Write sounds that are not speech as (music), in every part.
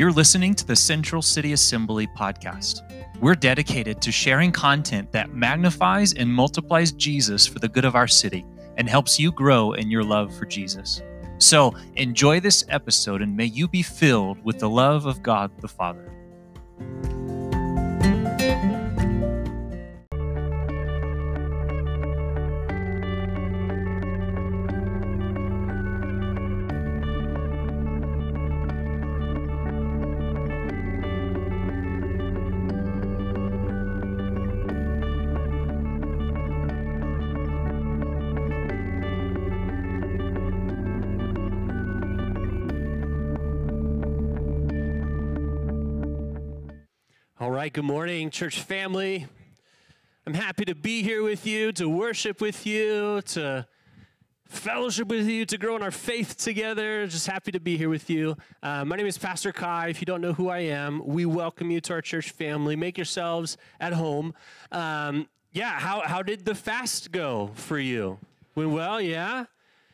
You're listening to the Central City Assembly podcast. We're dedicated to sharing content that magnifies and multiplies Jesus for the good of our city and helps you grow in your love for Jesus. So enjoy this episode and may you be filled with the love of God the Father. Right, good morning, church family. I'm happy to be here with you, to worship with you, to fellowship with you, to grow in our faith together. Just happy to be here with you. Uh, my name is Pastor Kai. If you don't know who I am, we welcome you to our church family. Make yourselves at home. Um, yeah, how, how did the fast go for you? Went well, yeah?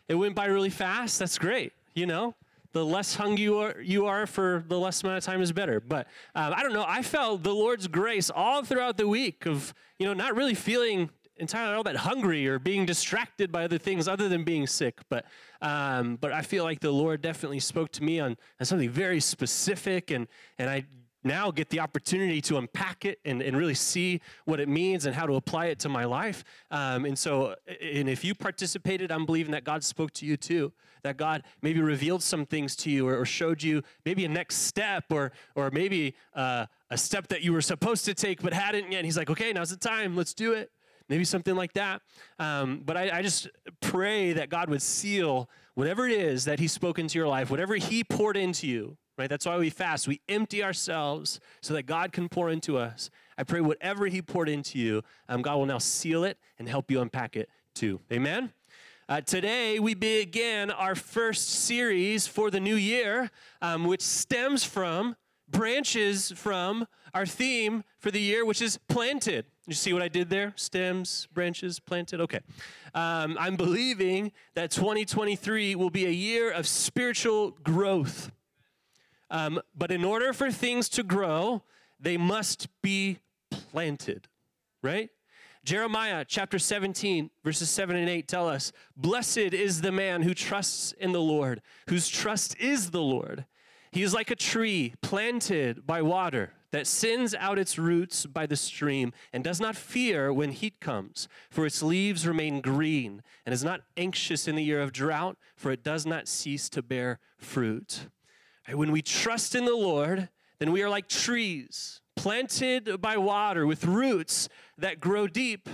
It went by really fast. That's great, you know? The less hungry you are, you are for the less amount of time is better. But um, I don't know. I felt the Lord's grace all throughout the week of, you know, not really feeling entirely all that hungry or being distracted by other things other than being sick. But um, but I feel like the Lord definitely spoke to me on, on something very specific, and and I now get the opportunity to unpack it and, and really see what it means and how to apply it to my life. Um, and so, and if you participated, I'm believing that God spoke to you too that God maybe revealed some things to you or, or showed you maybe a next step or, or maybe uh, a step that you were supposed to take but hadn't yet. And he's like, okay, now's the time, let's do it. Maybe something like that. Um, but I, I just pray that God would seal whatever it is that He's spoken to your life, whatever He poured into you, right? That's why we fast. We empty ourselves so that God can pour into us. I pray whatever He poured into you, um, God will now seal it and help you unpack it too. Amen? Uh, today, we begin our first series for the new year, um, which stems from, branches from our theme for the year, which is planted. You see what I did there? Stems, branches, planted. Okay. Um, I'm believing that 2023 will be a year of spiritual growth. Um, but in order for things to grow, they must be planted, right? Jeremiah chapter 17, verses 7 and 8 tell us Blessed is the man who trusts in the Lord, whose trust is the Lord. He is like a tree planted by water that sends out its roots by the stream and does not fear when heat comes, for its leaves remain green, and is not anxious in the year of drought, for it does not cease to bear fruit. When we trust in the Lord, then we are like trees planted by water with roots that grow deep.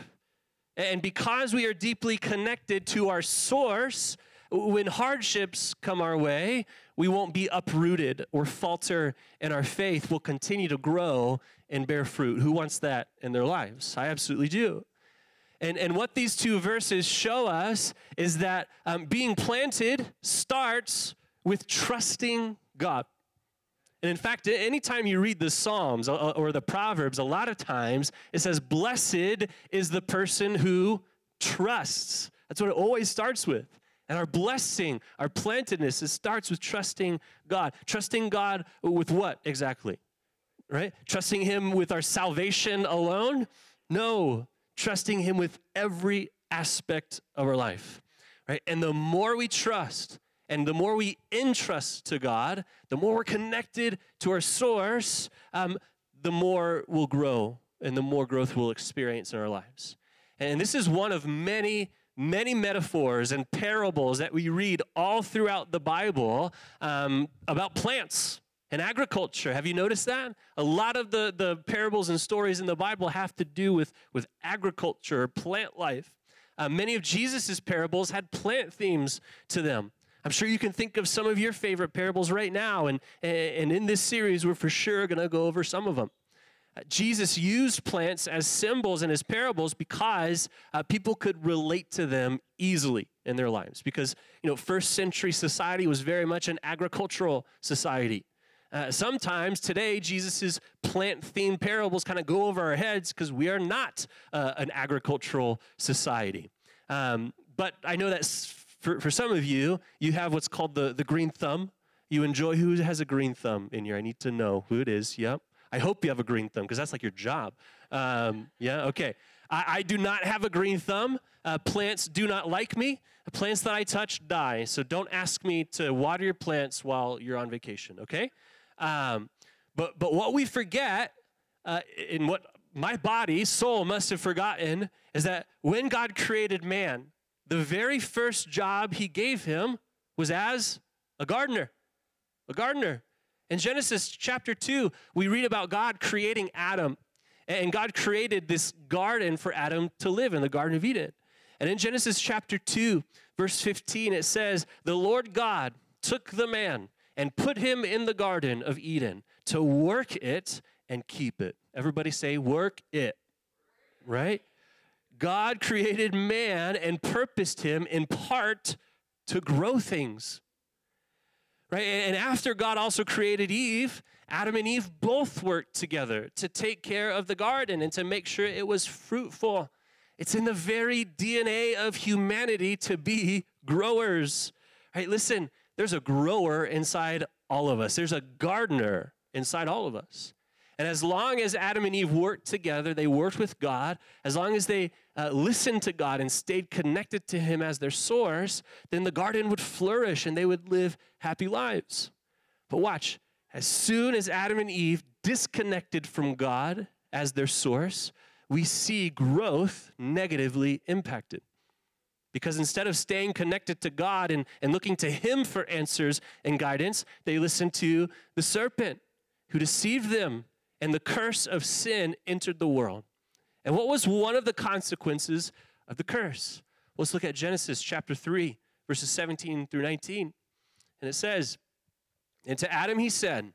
And because we are deeply connected to our source, when hardships come our way, we won't be uprooted or falter in our faith. We'll continue to grow and bear fruit. Who wants that in their lives? I absolutely do. And, and what these two verses show us is that um, being planted starts with trusting God. And in fact, anytime you read the Psalms uh, uh, or the Proverbs, a lot of times it says, Blessed is the person who trusts. That's what it always starts with. And our blessing, our plantedness, it starts with trusting God. Trusting God with what exactly? Right? Trusting Him with our salvation alone? No. Trusting Him with every aspect of our life. Right? And the more we trust, and the more we entrust to God, the more we're connected to our source, um, the more we'll grow and the more growth we'll experience in our lives. And this is one of many, many metaphors and parables that we read all throughout the Bible um, about plants and agriculture. Have you noticed that? A lot of the, the parables and stories in the Bible have to do with, with agriculture, plant life. Uh, many of Jesus' parables had plant themes to them. I'm sure you can think of some of your favorite parables right now, and, and in this series, we're for sure going to go over some of them. Uh, Jesus used plants as symbols in his parables because uh, people could relate to them easily in their lives. Because, you know, first century society was very much an agricultural society. Uh, sometimes today, Jesus' plant themed parables kind of go over our heads because we are not uh, an agricultural society. Um, but I know that for, for some of you, you have what's called the, the green thumb. you enjoy? Who has a green thumb in here? I need to know who it is. Yep. I hope you have a green thumb because that's like your job. Um, yeah, okay. I, I, do not have a green thumb. Uh, plants do not like me. Plants that I touch die. So don't ask me to water your plants while you're on vacation, okay? Um, but, but what we forget, uh, in what my body, soul must have forgotten, is that when God created man, the very first job he gave him was as a gardener. A gardener. In Genesis chapter 2, we read about God creating Adam. And God created this garden for Adam to live in, the Garden of Eden. And in Genesis chapter 2, verse 15, it says, The Lord God took the man and put him in the Garden of Eden to work it and keep it. Everybody say, work it. Right? God created man and purposed him in part to grow things right? And after God also created Eve, Adam and Eve both worked together to take care of the garden and to make sure it was fruitful. It's in the very DNA of humanity to be growers, right? Listen, there's a grower inside all of us, there's a gardener inside all of us. And as long as Adam and Eve worked together, they worked with God, as long as they uh, listened to God and stayed connected to Him as their source, then the garden would flourish and they would live happy lives. But watch, as soon as Adam and Eve disconnected from God as their source, we see growth negatively impacted. Because instead of staying connected to God and, and looking to Him for answers and guidance, they listened to the serpent who deceived them and the curse of sin entered the world. And what was one of the consequences of the curse? Let's look at Genesis chapter 3, verses 17 through 19. And it says, And to Adam he said,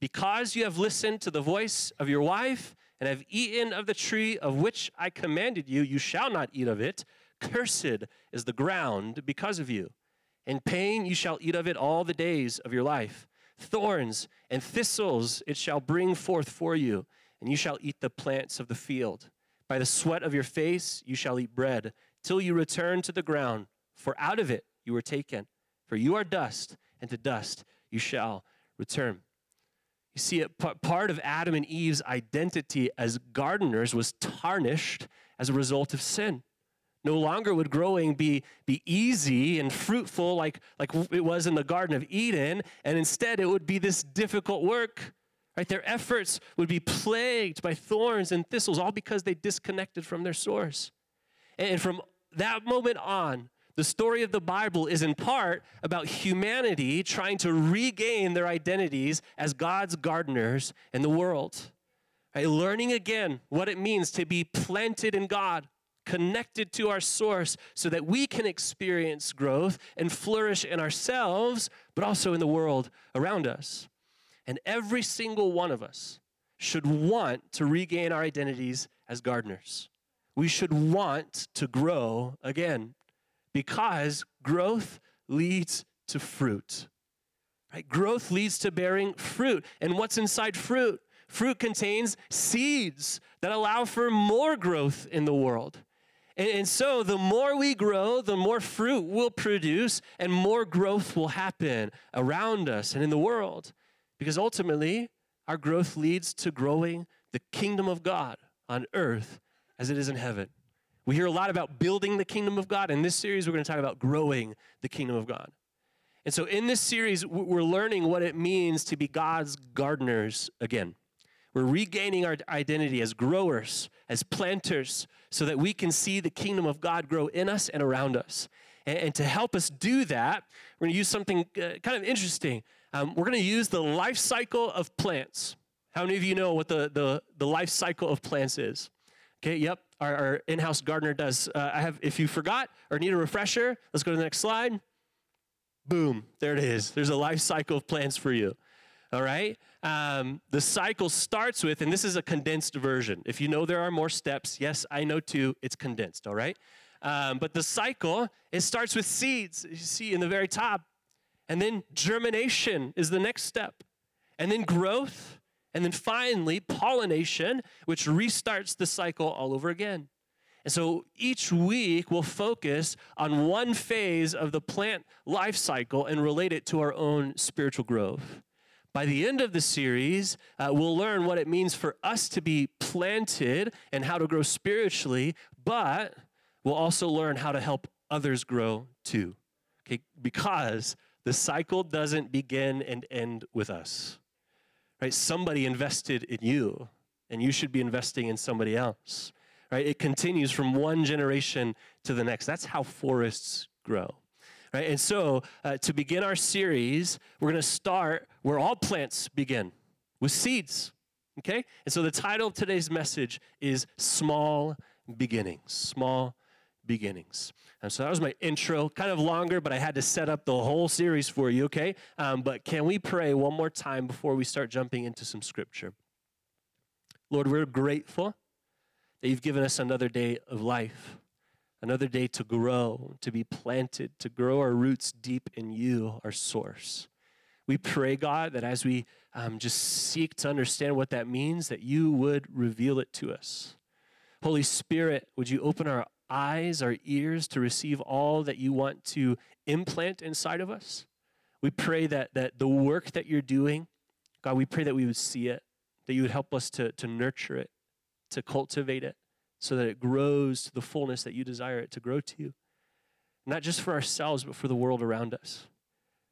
Because you have listened to the voice of your wife and have eaten of the tree of which I commanded you, you shall not eat of it. Cursed is the ground because of you. In pain you shall eat of it all the days of your life. Thorns and thistles it shall bring forth for you, and you shall eat the plants of the field. By the sweat of your face you shall eat bread, till you return to the ground, for out of it you were taken. For you are dust, and to dust you shall return. You see, part of Adam and Eve's identity as gardeners was tarnished as a result of sin. No longer would growing be, be easy and fruitful like, like it was in the Garden of Eden, and instead it would be this difficult work. Right? Their efforts would be plagued by thorns and thistles, all because they disconnected from their source. And from that moment on, the story of the Bible is in part about humanity trying to regain their identities as God's gardeners in the world. Right? Learning again what it means to be planted in God connected to our source so that we can experience growth and flourish in ourselves, but also in the world around us. And every single one of us should want to regain our identities as gardeners. We should want to grow again because growth leads to fruit. Right? Growth leads to bearing fruit. And what's inside fruit? Fruit contains seeds that allow for more growth in the world. And, and so the more we grow, the more fruit we'll produce and more growth will happen around us and in the world. Because ultimately, our growth leads to growing the kingdom of God on earth as it is in heaven. We hear a lot about building the kingdom of God. In this series, we're going to talk about growing the kingdom of God. And so, in this series, we're learning what it means to be God's gardeners again. We're regaining our identity as growers, as planters, so that we can see the kingdom of God grow in us and around us. And, to help us do that, we're going to use something uh, kind of interesting. Um, we're going to use the life cycle of plants. How many of you know what the, the, the life cycle of plants is? Okay, yep, our, our in-house gardener does. Uh, I have, if you forgot or need a refresher, let's go to the next slide. Boom, there it is. There's a life cycle of plants for you. All right? Um, the cycle starts with, and this is a condensed version. If you know there are more steps, yes, I know too, it's condensed, all right? Um, but the cycle, it starts with seeds, you see in the very top. And then germination is the next step. And then growth. And then finally, pollination, which restarts the cycle all over again. And so each week we'll focus on one phase of the plant life cycle and relate it to our own spiritual growth. By the end of the series, uh, we'll learn what it means for us to be planted and how to grow spiritually, but we'll also learn how to help others grow too. Okay? Because the cycle doesn't begin and end with us. Right? Somebody invested in you, and you should be investing in somebody else right? It continues from one generation to the next. That's how forests grow. Right? And so, uh, to begin our series, we're going to start where all plants begin with seeds. Okay? And so, the title of today's message is Small Beginnings. Small Beginnings. And so, that was my intro, kind of longer, but I had to set up the whole series for you, okay? Um, but can we pray one more time before we start jumping into some scripture? Lord, we're grateful that you've given us another day of life, another day to grow, to be planted, to grow our roots deep in you, our source. We pray, God, that as we um, just seek to understand what that means, that you would reveal it to us. Holy Spirit, would you open our eyes, our ears to receive all that you want to implant inside of us? We pray that, that the work that you're doing, God, we pray that we would see it, that you would help us to, to nurture it, to cultivate it so that it grows to the fullness that you desire it to grow to. Not just for ourselves, but for the world around us.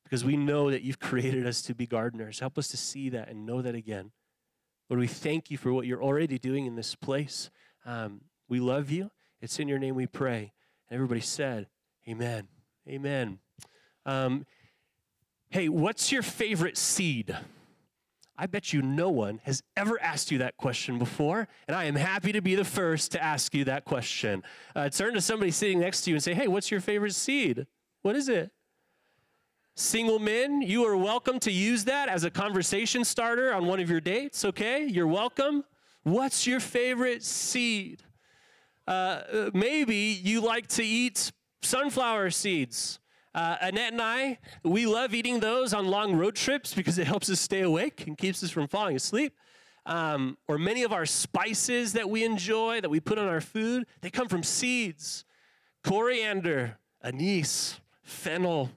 Because we know that you've (laughs) created us to be gardeners. Help us to see that and know that again. Lord, we thank you for what you're already doing in this place. Um, we love you. It's in your name we pray. And everybody said, Amen. Amen. Um, hey, what's your favorite seed? I bet you no one has ever asked you that question before, and I am happy to be the first to ask you that question. Uh, turn to somebody sitting next to you and say, Hey, what's your favorite seed? What is it? Single men, you are welcome to use that as a conversation starter on one of your dates, okay? You're welcome. What's your favorite seed? Uh, maybe you like to eat sunflower seeds. Uh, Annette and I, we love eating those on long road trips because it helps us stay awake and keeps us from falling asleep. Um, or many of our spices that we enjoy, that we put on our food, they come from seeds. Coriander, anise, fennel,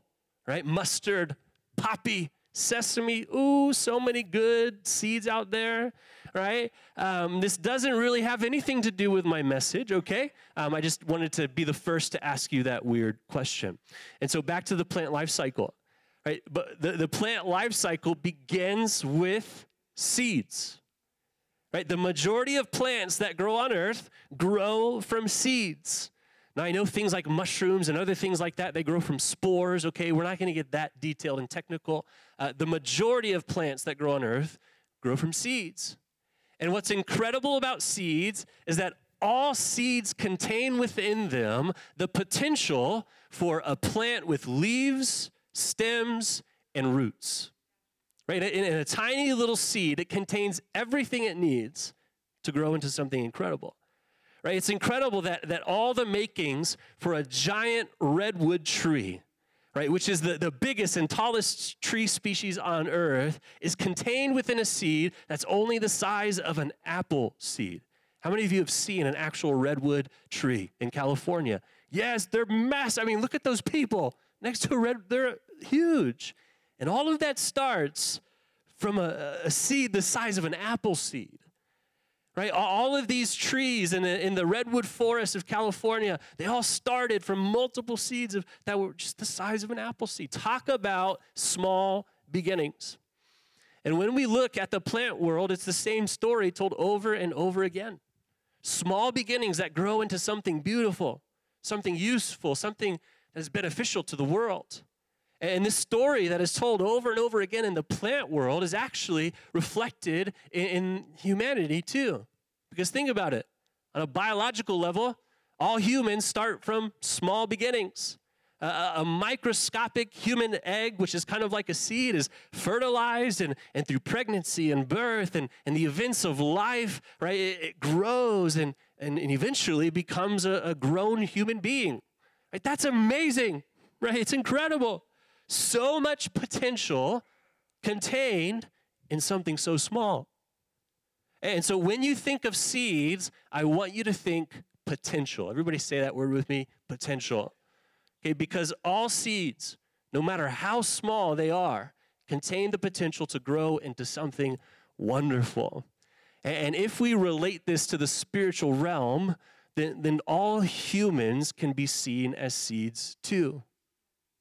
right? Mustard, poppy, sesame. Ooh, so many good seeds out there right? Um, this doesn't really have anything to do with my message, okay? Um, I just wanted to be the first to ask you that weird question. And so back to the plant life cycle, right? But the, the plant life cycle begins with seeds, right? The majority of plants that grow on earth grow from seeds. Now, I know things like mushrooms and other things like that, they grow from spores, okay? We're not going to get that detailed and technical. Uh, the majority of plants that grow on earth grow from seeds. And what's incredible about seeds is that all seeds contain within them the potential for a plant with leaves, stems, and roots. Right? In, a tiny little seed, it contains everything it needs to grow into something incredible. Right? It's incredible that, that all the makings for a giant redwood tree right, which is the, the biggest and tallest tree species on earth, is contained within a seed that's only the size of an apple seed. How many of you have seen an actual redwood tree in California? Yes, they're massive. I mean, look at those people next to a red, they're huge. And all of that starts from a, a seed the size of an apple seed right? All of these trees in the, in the redwood forest of California, they all started from multiple seeds of, that were just the size of an apple seed. Talk about small beginnings. And when we look at the plant world, it's the same story told over and over again. Small beginnings that grow into something beautiful, something useful, something that is beneficial to the world. And this story that is told over and over again in the plant world is actually reflected in, in humanity too. Because think about it on a biological level, all humans start from small beginnings. Uh, a microscopic human egg, which is kind of like a seed, is fertilized, and, and through pregnancy and birth and, and the events of life, right, it, it grows and, and, and eventually becomes a, a grown human being. Right? That's amazing, right? It's incredible so much potential contained in something so small. And so when you think of seeds, I want you to think potential. Everybody say that word with me potential. Okay, because all seeds, no matter how small they are, contain the potential to grow into something wonderful. And if we relate this to the spiritual realm, then, then all humans can be seen as seeds too.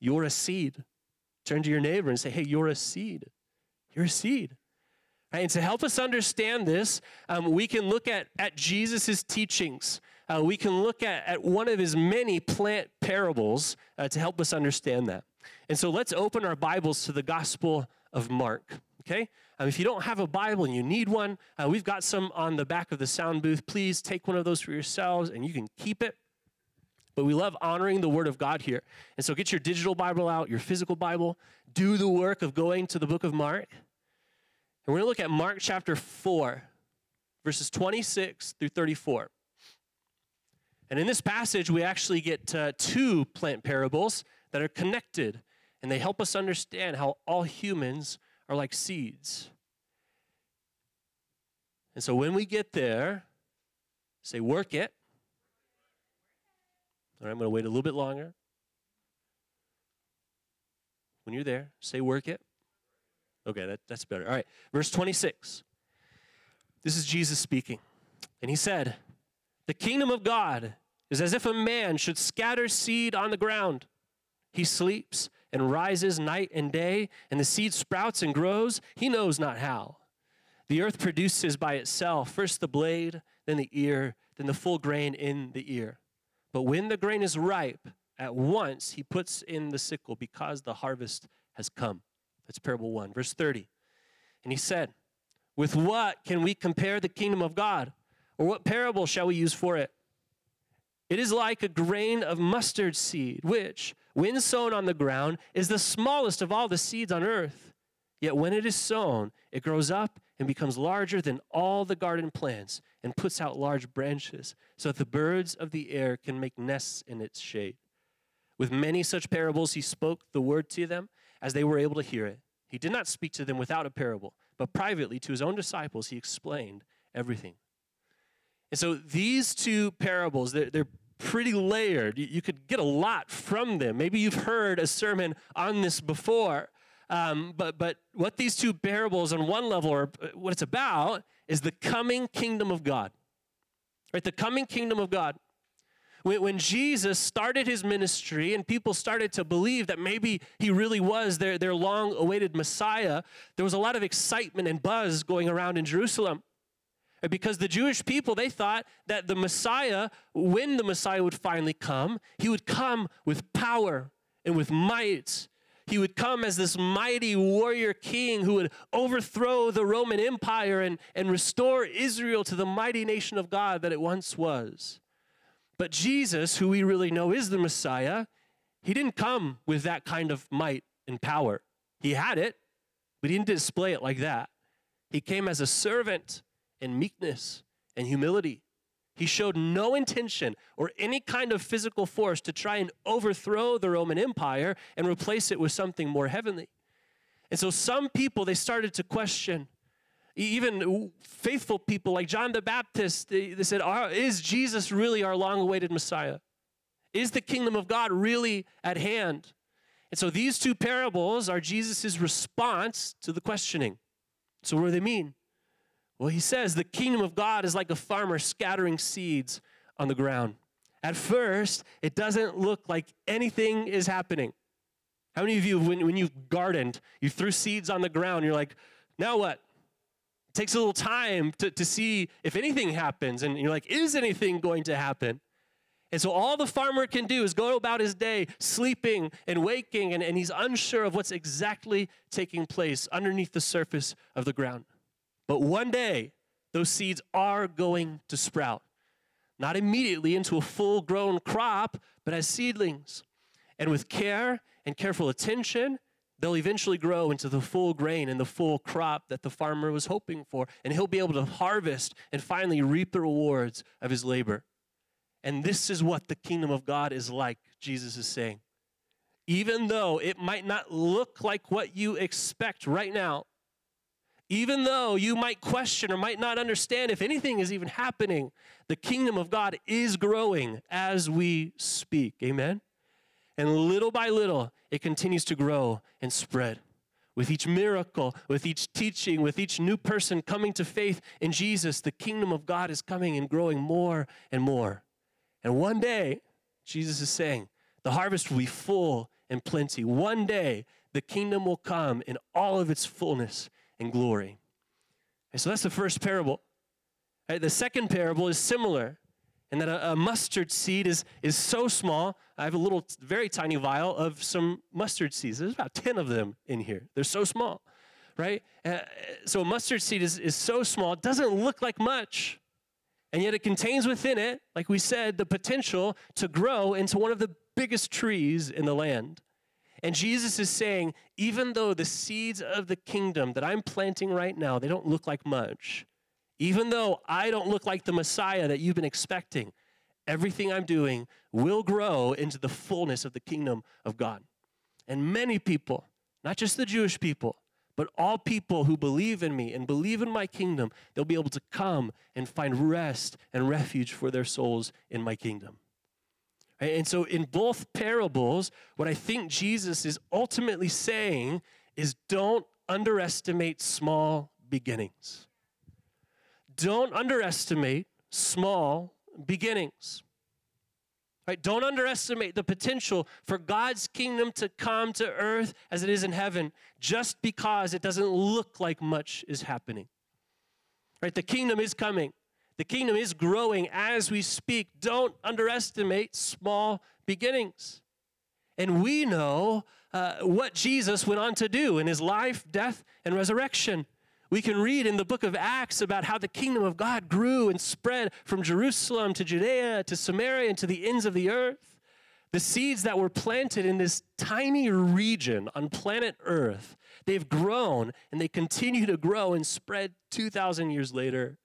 You're a seed. Turn to your neighbor and say, hey, you're a seed. You're a seed. And to help us understand this, um, we can look at, at Jesus' teachings. Uh, we can look at, at one of his many plant parables uh, to help us understand that. And so let's open our Bibles to the Gospel of Mark. Okay? Um, if you don't have a Bible and you need one, uh, we've got some on the back of the sound booth. Please take one of those for yourselves and you can keep it. But we love honoring the Word of God here. And so get your digital Bible out, your physical Bible, do the work of going to the book of Mark. And we're going to look at Mark chapter 4, verses 26 through 34. And in this passage, we actually get uh, two plant parables that are connected, and they help us understand how all humans are like seeds. And so when we get there, say, work it. All right, I'm going to wait a little bit longer. When you're there, say, work it. Okay, that, that's better. All right, verse 26. This is Jesus speaking. And he said, The kingdom of God is as if a man should scatter seed on the ground. He sleeps and rises night and day, and the seed sprouts and grows, he knows not how. The earth produces by itself first the blade, then the ear, then the full grain in the ear. But when the grain is ripe, at once he puts in the sickle because the harvest has come. That's parable 1, verse 30. And he said, With what can we compare the kingdom of God? Or what parable shall we use for it? It is like a grain of mustard seed, which, when sown on the ground, is the smallest of all the seeds on earth. Yet when it is sown, it grows up and becomes larger than all the garden plants and puts out large branches, so that the birds of the air can make nests in its shade. With many such parables, he spoke the word to them as they were able to hear it. He did not speak to them without a parable, but privately to his own disciples, he explained everything. And so these two parables, they're, they're pretty layered. You, you, could get a lot from them. Maybe you've heard a sermon on this before. Um, but, but what these two parables on one level are, what it's about is the coming kingdom of God. Right? The coming kingdom of God. When, when Jesus started his ministry and people started to believe that maybe he really was their, their long awaited Messiah, there was a lot of excitement and buzz going around in Jerusalem. Because the Jewish people, they thought that the Messiah, when the Messiah would finally come, he would come with power and with might. He would come as this mighty warrior king who would overthrow the Roman Empire and, and restore Israel to the mighty nation of God that it once was. But Jesus, who we really know is the Messiah, he didn't come with that kind of might and power. He had it, but he didn't display it like that. He came as a servant in meekness and humility. He showed no intention or any kind of physical force to try and overthrow the Roman Empire and replace it with something more heavenly. And so some people, they started to question even faithful people like John the Baptist, they, they said, ah, Is Jesus really our long awaited Messiah? Is the kingdom of God really at hand? And so these two parables are Jesus' response to the questioning. So, what do they mean? Well, he says the kingdom of God is like a farmer scattering seeds on the ground. At first, it doesn't look like anything is happening. How many of you, when, when you've gardened, you threw seeds on the ground, you're like, now what? Takes a little time to, to see if anything happens. And you're like, is anything going to happen? And so all the farmer can do is go about his day sleeping and waking, and, and he's unsure of what's exactly taking place underneath the surface of the ground. But one day, those seeds are going to sprout. Not immediately into a full grown crop, but as seedlings. And with care and careful attention they'll eventually grow into the full grain and the full crop that the farmer was hoping for. And he'll be able to harvest and finally reap the rewards of his labor. And this is what the kingdom of God is like, Jesus is saying. Even though it might not look like what you expect right now, Even though you might question or might not understand if anything is even happening, the kingdom of God is growing as we speak. Amen? And little by little, it continues to grow and spread. With each miracle, with each teaching, with each new person coming to faith in Jesus, the kingdom of God is coming and growing more and more. And one day, Jesus is saying, the harvest will be full and plenty. One day, the kingdom will come in all of its fullness and glory. And so that's the first parable. Right, the second parable is similar in that a, a, mustard seed is, is so small. I have a little, very tiny vial of some mustard seeds. There's about 10 of them in here. They're so small, right? Uh, so a mustard seed is, is so small, it doesn't look like much. And yet it contains within it, like we said, the potential to grow into one of the biggest trees in the land. And Jesus is saying, even though the seeds of the kingdom that I'm planting right now, they don't look like much, even though I don't look like the Messiah that you've been expecting, everything I'm doing will grow into the fullness of the kingdom of God. And many people, not just the Jewish people, but all people who believe in me and believe in my kingdom, they'll be able to come and find rest and refuge for their souls in my kingdom. And so, in both parables, what I think Jesus is ultimately saying is don't underestimate small beginnings. Don't underestimate small beginnings. Right? Don't underestimate the potential for God's kingdom to come to earth as it is in heaven just because it doesn't look like much is happening. Right? The kingdom is coming. The kingdom is growing as we speak. Don't underestimate small beginnings. And we know uh, what Jesus went on to do in his life, death, and resurrection. We can read in the book of Acts about how the kingdom of God grew and spread from Jerusalem to Judea to Samaria and to the ends of the earth. The seeds that were planted in this tiny region on planet Earth, they've grown and they continue to grow and spread 2,000 years later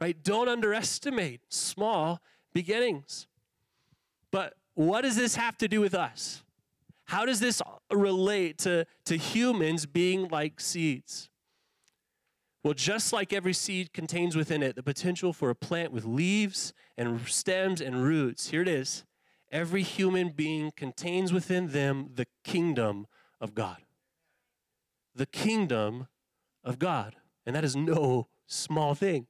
right? Don't underestimate small beginnings. But what does this have to do with us? How does this relate to, to humans being like seeds? Well, just like every seed contains within it the potential for a plant with leaves and stems and roots, here it is. Every human being contains within them the kingdom of God. The kingdom of God. And that is no small thing.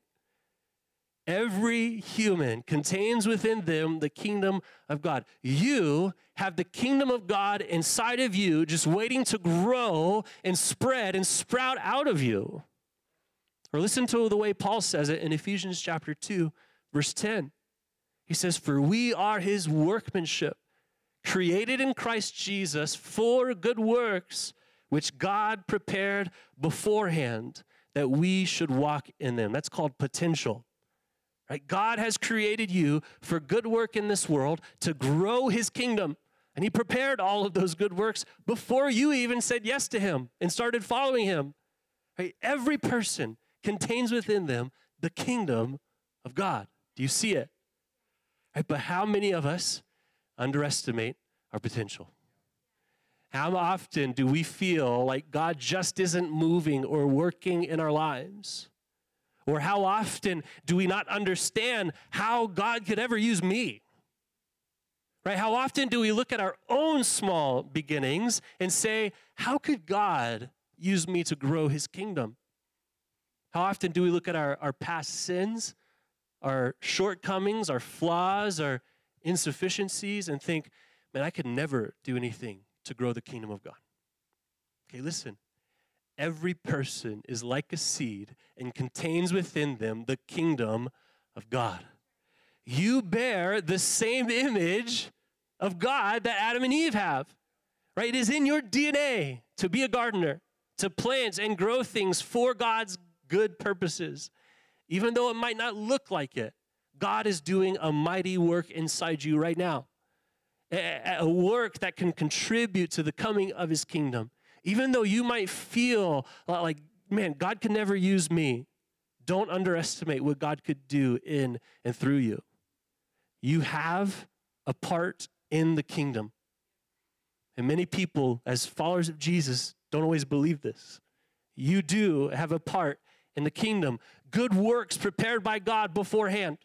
Every human contains within them the kingdom of God. You have the kingdom of God inside of you, just waiting to grow and spread and sprout out of you. Or listen to the way Paul says it in Ephesians chapter 2, verse 10. He says, For we are his workmanship, created in Christ Jesus for good works, which God prepared beforehand that we should walk in them. That's called potential. Right? God has created you for good work in this world to grow his kingdom. And he prepared all of those good works before you even said yes to him and started following him. Right? Every person contains within them the kingdom of God. Do you see it? Right? But how many of us underestimate our potential? How often do we feel like God just isn't moving or working in our lives? Or how often do we not understand how God could ever use me? Right? How often do we look at our own small beginnings and say, How could God use me to grow his kingdom? How often do we look at our, our past sins, our shortcomings, our flaws, our insufficiencies, and think, Man, I could never do anything to grow the kingdom of God? Okay, listen. Every person is like a seed and contains within them the kingdom of God. You bear the same image of God that Adam and Eve have, right? It is in your DNA to be a gardener, to plant and grow things for God's good purposes. Even though it might not look like it, God is doing a mighty work inside you right now. A work that can contribute to the coming of his kingdom. Even though you might feel like, man, God can never use me, don't underestimate what God could do in and through you. You have a part in the kingdom. And many people, as followers of Jesus, don't always believe this. you do have a part in the kingdom. Good works prepared by God beforehand.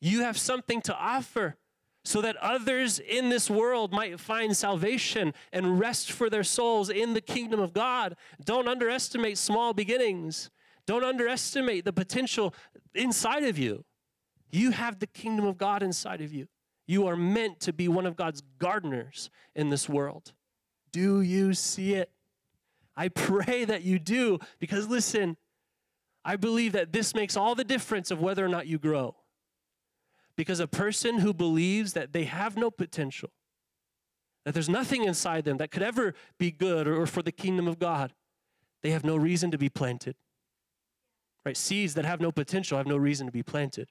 You have something to offer so that others in this world might find salvation and rest for their souls in the kingdom of God. Don't underestimate small beginnings. Don't underestimate the potential inside of you. You have the kingdom of God inside of you. You are meant to be one of God's gardeners in this world. Do you see it? I pray that you do because listen, I believe that this makes all the difference of whether or not you grow. Because a person who believes that they have no potential, that there's nothing inside them that could ever be good or, for the kingdom of God, they have no reason to be planted. Right? Seeds that have no potential have no reason to be planted.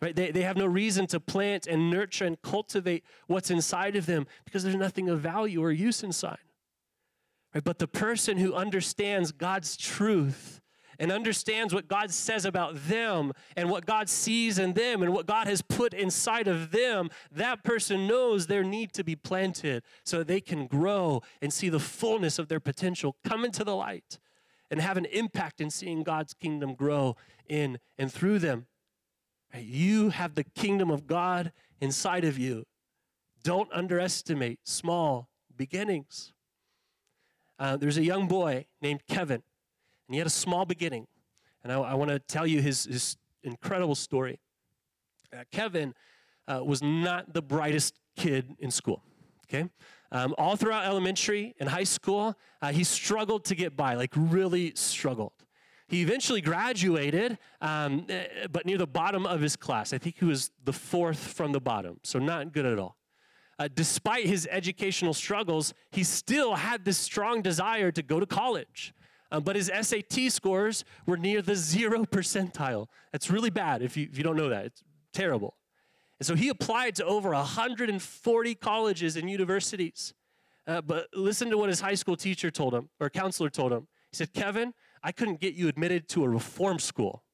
Right? They, they have no reason to plant and nurture and cultivate what's inside of them because there's nothing of value or use inside. Right? But the person who understands God's truth and understands what God says about them and what God sees in them and what God has put inside of them, that person knows their need to be planted so they can grow and see the fullness of their potential come into the light and have an impact in seeing God's kingdom grow in and through them. You have the kingdom of God inside of you. Don't underestimate small beginnings. Uh, there's a young boy named Kevin and he had a small beginning. And I, I want to tell you his, his incredible story. Uh, Kevin uh, was not the brightest kid in school, okay? Um, all throughout elementary and high school, uh, he struggled to get by, like really struggled. He eventually graduated, um, eh, but near the bottom of his class. I think he was the fourth from the bottom, so not good at all. Uh, despite his educational struggles, he still had this strong desire to go to college. Um, but his SAT scores were near the zero percentile. That's really bad if you, if you don't know that. It's terrible. And so he applied to over 140 colleges and universities. Uh, but listen to what his high school teacher told him, or counselor told him. He said, Kevin, I couldn't get you admitted to a reform school.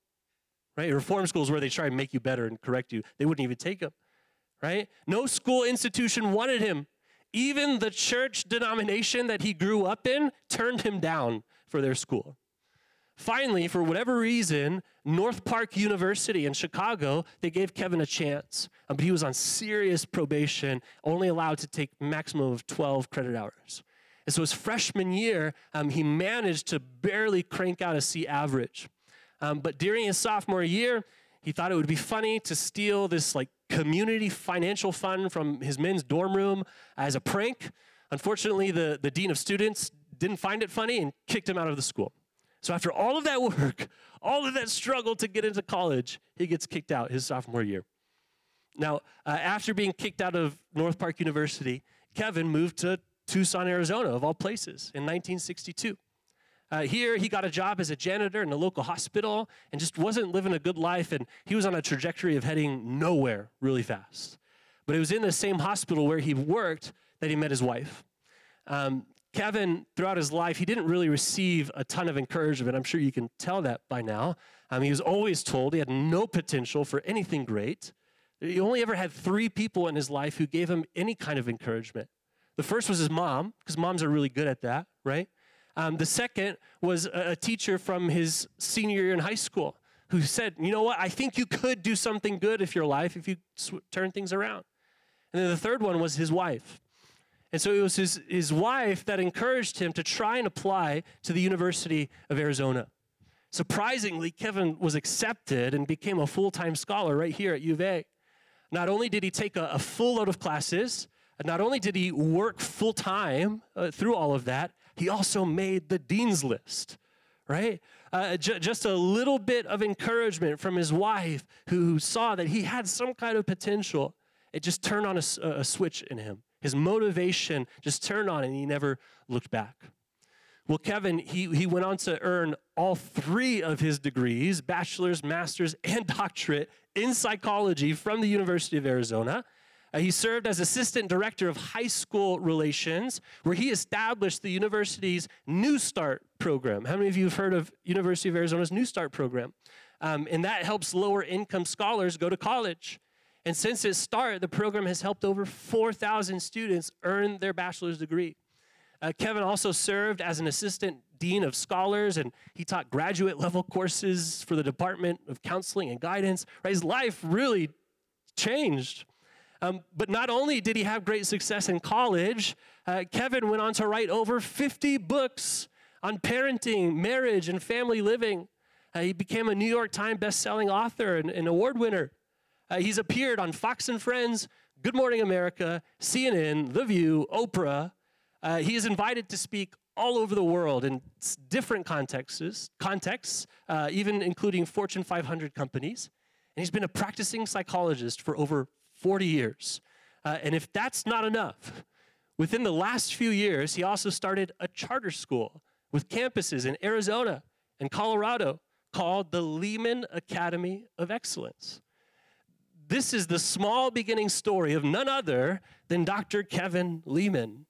Right? Reform school is where they try and make you better and correct you. They wouldn't even take him. Right? No school institution wanted him. Even the church denomination that he grew up in turned him down for their school. Finally, for whatever reason, North Park University in Chicago, they gave Kevin a chance, uh, but he was on serious probation, only allowed to take maximum of 12 credit hours. And so his freshman year, um, he managed to barely crank out a C average. Um, but during his sophomore year, he thought it would be funny to steal this like community financial fund from his men's dorm room as a prank. Unfortunately, the, the dean of students didn't find it funny and kicked him out of the school. So after all of that work, (laughs) all of that struggle to get into college, he gets kicked out his sophomore year. Now, uh, after being kicked out of North Park University, Kevin moved to Tucson, Arizona, of all places, in 1962. Uh, here, he got a job as a janitor in a local hospital and just wasn't living a good life, and he was on a trajectory of heading nowhere really fast. But it was in the same hospital where he worked that he met his wife. Um, Kevin, throughout his life, he didn't really receive a ton of encouragement. I'm sure you can tell that by now. Um, he was always told he had no potential for anything great. He only ever had three people in his life who gave him any kind of encouragement. The first was his mom, because moms are really good at that, right? Um, the second was a, teacher from his senior year in high school who said, You know what? I think you could do something good with your life if you sw- turn things around. And then the third one was his wife. And so it was his, his wife that encouraged him to try and apply to the University of Arizona. Surprisingly, Kevin was accepted and became a full time scholar right here at U of A. Not only did he take a, a full load of classes, not only did he work full time uh, through all of that, he also made the dean's list, right? Uh, j- just a little bit of encouragement from his wife who saw that he had some kind of potential. It just turned on a, a switch in him. His motivation just turned on and he never looked back. Well, Kevin, he, he went on to earn all three of his degrees bachelor's, master's, and (laughs) doctorate in psychology from the University of Arizona. Uh, he served as assistant director of high school relations, where he established the university's New Start program. How many of you have heard of University of Arizona's New Start program? Um, and that helps lower income scholars go to college. And since its start, the program has helped over 4,000 students earn their bachelor's degree. Uh, Kevin also served as an assistant dean of scholars, and he taught graduate level courses for the Department of Counseling and Guidance. Right? His life really changed. Um, but not only did he have great success in college, uh, Kevin went on to write over 50 books on parenting, marriage, and family living. Uh, he became a New York Times best-selling author and an award winner. Uh, he's appeared on Fox and Friends, Good Morning America, CNN, The View, Oprah. Uh, he is invited to speak all over the world in different contexts, contexts uh, even including Fortune 500 companies. And he's been a practicing psychologist for over 40 years. Uh, and if that's not enough, within the last few years, he also started a charter school with campuses in Arizona and Colorado called the Leman Academy of Excellence. This is the small beginning story of none other than Dr. Kevin Leman.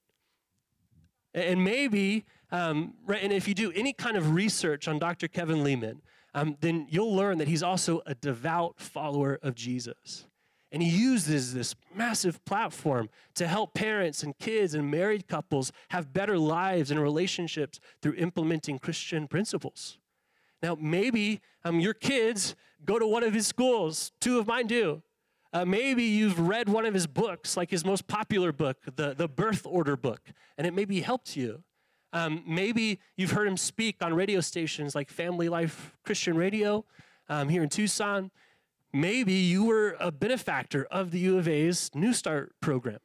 And maybe, um, right, and if you do any kind of research on Dr. Kevin Leman, um, then you'll learn that he's also a devout follower of Jesus. And he uses this massive platform to help parents and kids and married couples have better lives and relationships through implementing Christian principles. Now, maybe um, your kids go to one of his schools, two of mine do. Uh, maybe you've read one of his books, like his most popular book, the, the Birth Order book, and it maybe helped you. Um, maybe you've heard him speak on radio stations like Family Life Christian Radio um, here in Tucson. Maybe you were a benefactor of the U of A's New Start program.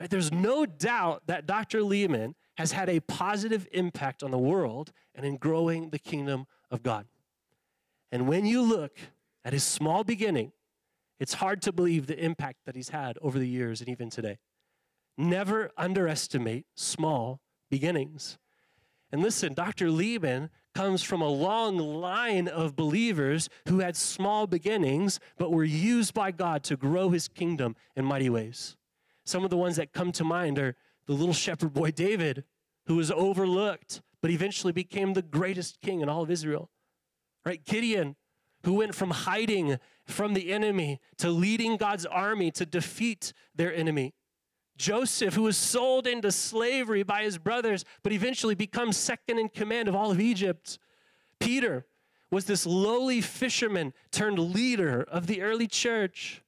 Right? There's no doubt that Dr. Leman has had a positive impact on the world and in growing the kingdom of God. And when you look at his small beginning, it's hard to believe the impact that he's had over the years and even today. Never underestimate small beginnings. And listen, Dr. Leman comes from a long line of believers who had small beginnings, but were used by God to grow his kingdom in mighty ways. Some of the ones that come to mind are the little shepherd boy David, who was overlooked, but eventually became the greatest king in all of Israel. Right? Gideon, who went from hiding from the enemy to leading God's army to defeat their enemy. Joseph, who was sold into slavery by his brothers, but eventually becomes second in command of all of Egypt. Peter was this lowly fisherman turned leader of the early church.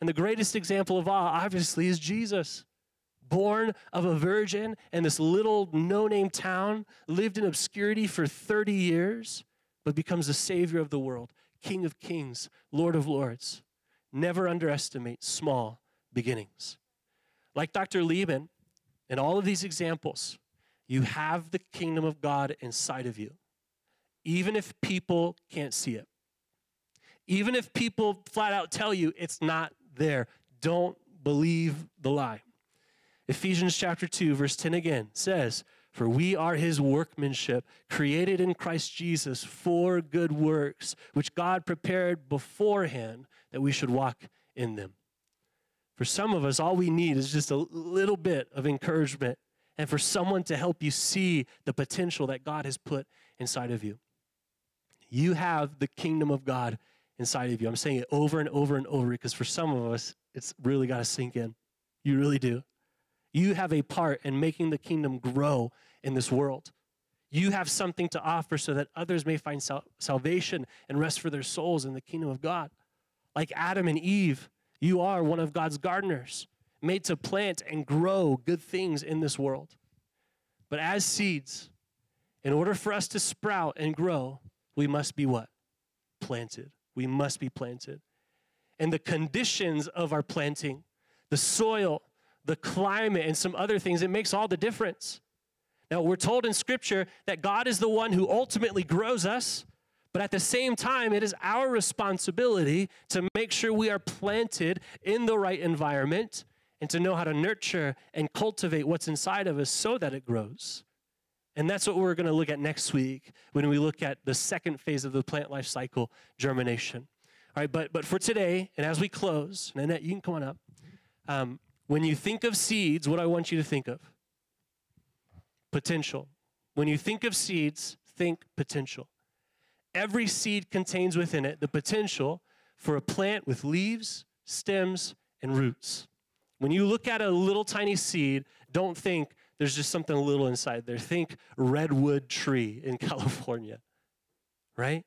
And the greatest example of all, obviously, is Jesus. Born of a virgin in this little no name town, lived in obscurity for 30 years, but becomes the Savior of the world, King of kings, Lord of lords. Never underestimate small beginnings. Like Dr. Leman, in all of these examples, you have the kingdom of God inside of you, even if people can't see it. Even if people flat out tell you it's not there, don't believe the lie. Ephesians chapter 2, verse 10 again says, For we are his workmanship, created in Christ Jesus for good works, which God prepared beforehand that we should walk in them. For some of us, all we need is just a little bit of encouragement and for someone to help you see the potential that God has put inside of you. You have the kingdom of God inside of you. I'm saying it over and over and over because for some of us, it's really got to sink in. You really do. You have a part in making the kingdom grow in this world. You have something to offer so that others may find sal- salvation and rest for their souls in the kingdom of God. Like Adam and Eve, you are one of God's gardeners, made to plant and grow good things in this world. But as seeds, in order for us to sprout and grow, we must be what? Planted. We must be planted. And the conditions of our planting, the soil, the climate, and some other things, it makes all the difference. Now, we're told in Scripture that God is the one who ultimately grows us, but at the same time, it is our responsibility to make sure we are planted in the right environment and to know how to nurture and cultivate what's inside of us so that it grows. And that's what we're going to look at next week when we look at the second phase of the plant life cycle, germination. All right, but, but for today, and as we close, Nanette, you can come on up. Um, when you think of seeds, what I want you to think of? Potential. When you think of seeds, think potential. Every seed contains within it the potential for a plant with leaves, stems, and roots. When you look at a little tiny seed, don't think there's just something little inside there. Think redwood tree in (laughs) California, right?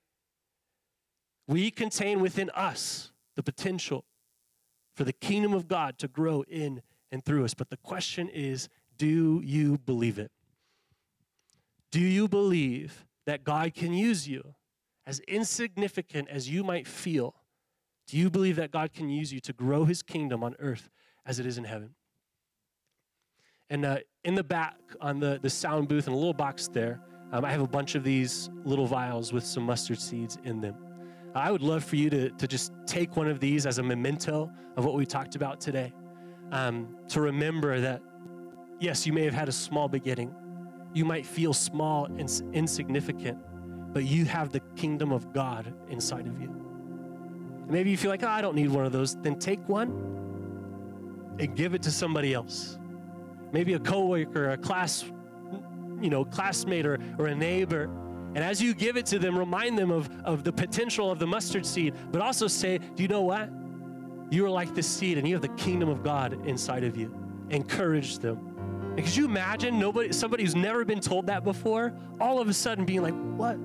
We contain within us the potential for the kingdom of God to grow in and through us. But the question is do you believe it? Do you believe that God can use you, as insignificant as you might feel? Do you believe that God can use you to grow his kingdom on earth as it is in heaven? And uh, in the back on the, the sound booth in a little box there, um, I have a bunch of these little vials with some mustard seeds in them. I would love for you to, to just take one of these as a memento of what we talked about today. Um, to remember that, yes, you may have had a small beginning. You might feel small and insignificant, but you have the kingdom of God inside of you. And maybe you feel like, oh, I don't need one of those. Then take one and give it to somebody else. Maybe a coworker, a class, you know, classmate or, or a neighbor and as you give it to them, remind them of, of the potential of the mustard seed, but also say, Do you know what? You are like this seed and you have the kingdom of God inside of you. Encourage them. And could you imagine nobody, somebody who's never been told that before, all of a sudden being like, What?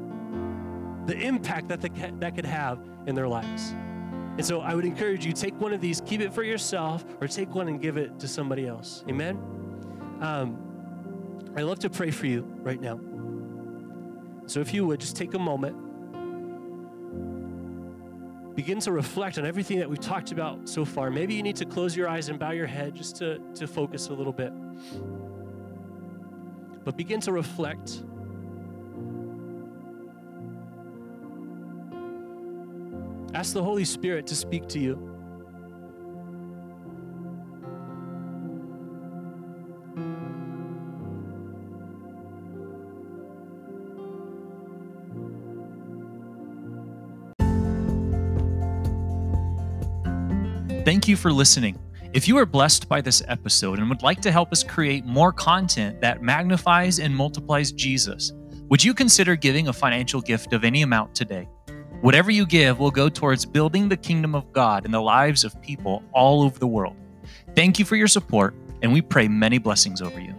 The impact that the, that could have in their lives. And so I would encourage you take one of these, keep it for yourself, or take one and give it to somebody else. Amen? Um, I'd love to pray for you right now. So if you would just take a moment, begin to reflect on everything that we've talked about so far. Maybe you need to close your eyes and bow your head just to, to focus a little bit. But begin to reflect. Ask the Holy Spirit to speak to you. Thank you for listening. If you are blessed by this episode and would like to help us create more content that magnifies and multiplies Jesus, would you consider giving a financial gift of any amount today? Whatever you give will go towards building the kingdom of God in the lives of people all over the world. Thank you for your support, and we pray many blessings over you.